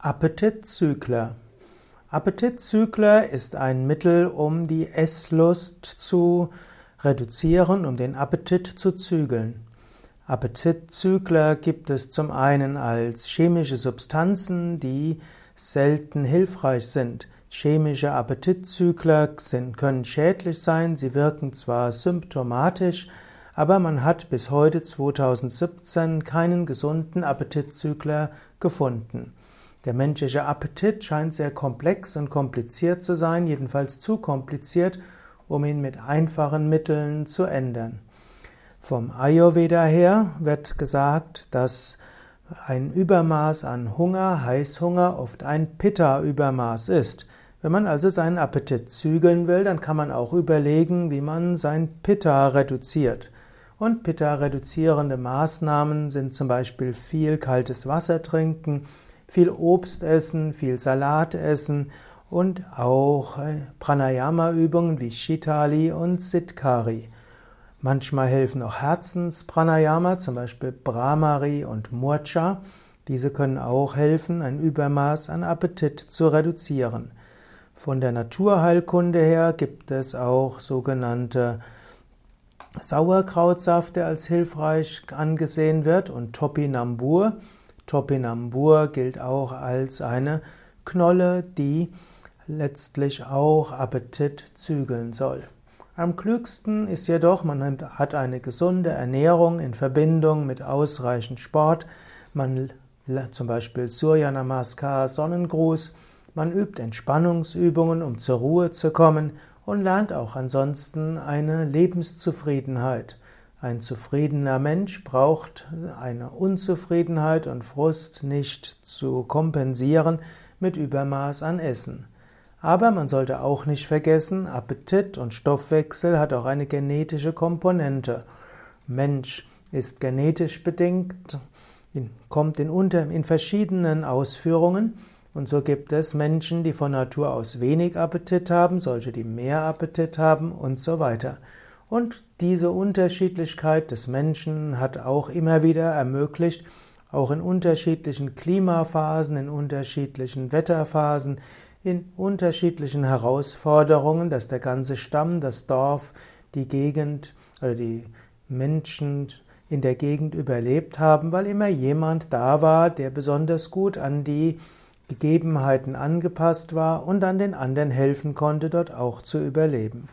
Appetitzügler. Appetitzügler ist ein Mittel, um die Esslust zu reduzieren, um den Appetit zu zügeln. Appetitzügler gibt es zum einen als chemische Substanzen, die selten hilfreich sind. Chemische Appetitzügler sind, können schädlich sein, sie wirken zwar symptomatisch, aber man hat bis heute 2017 keinen gesunden Appetitzügler gefunden. Der menschliche Appetit scheint sehr komplex und kompliziert zu sein, jedenfalls zu kompliziert, um ihn mit einfachen Mitteln zu ändern. Vom Ayurveda her wird gesagt, dass ein Übermaß an Hunger, Heißhunger, oft ein Pitta-Übermaß ist. Wenn man also seinen Appetit zügeln will, dann kann man auch überlegen, wie man sein Pitta reduziert. Und Pitta-reduzierende Maßnahmen sind zum Beispiel viel kaltes Wasser trinken, viel Obst essen, viel Salat essen und auch äh, Pranayama-Übungen wie Shitali und Siddhkari. Manchmal helfen auch Herzenspranayama, zum Beispiel Brahmari und Murcha. Diese können auch helfen, ein Übermaß an Appetit zu reduzieren. Von der Naturheilkunde her gibt es auch sogenannte Sauerkrautsaft, der als hilfreich angesehen wird, und Topinambur. Topinambur gilt auch als eine Knolle, die letztlich auch Appetit zügeln soll. Am klügsten ist jedoch, man hat eine gesunde Ernährung in Verbindung mit ausreichend Sport, man zum Beispiel Surya Namaskar, Sonnengruß, man übt Entspannungsübungen, um zur Ruhe zu kommen und lernt auch ansonsten eine Lebenszufriedenheit. Ein zufriedener Mensch braucht eine Unzufriedenheit und Frust nicht zu kompensieren mit Übermaß an Essen. Aber man sollte auch nicht vergessen, Appetit und Stoffwechsel hat auch eine genetische Komponente. Mensch ist genetisch bedingt, kommt in, unter, in verschiedenen Ausführungen und so gibt es Menschen, die von Natur aus wenig Appetit haben, solche, die mehr Appetit haben und so weiter. Und diese Unterschiedlichkeit des Menschen hat auch immer wieder ermöglicht, auch in unterschiedlichen Klimaphasen, in unterschiedlichen Wetterphasen, in unterschiedlichen Herausforderungen, dass der ganze Stamm, das Dorf, die Gegend oder die Menschen in der Gegend überlebt haben, weil immer jemand da war, der besonders gut an die Gegebenheiten angepasst war und an den anderen helfen konnte, dort auch zu überleben.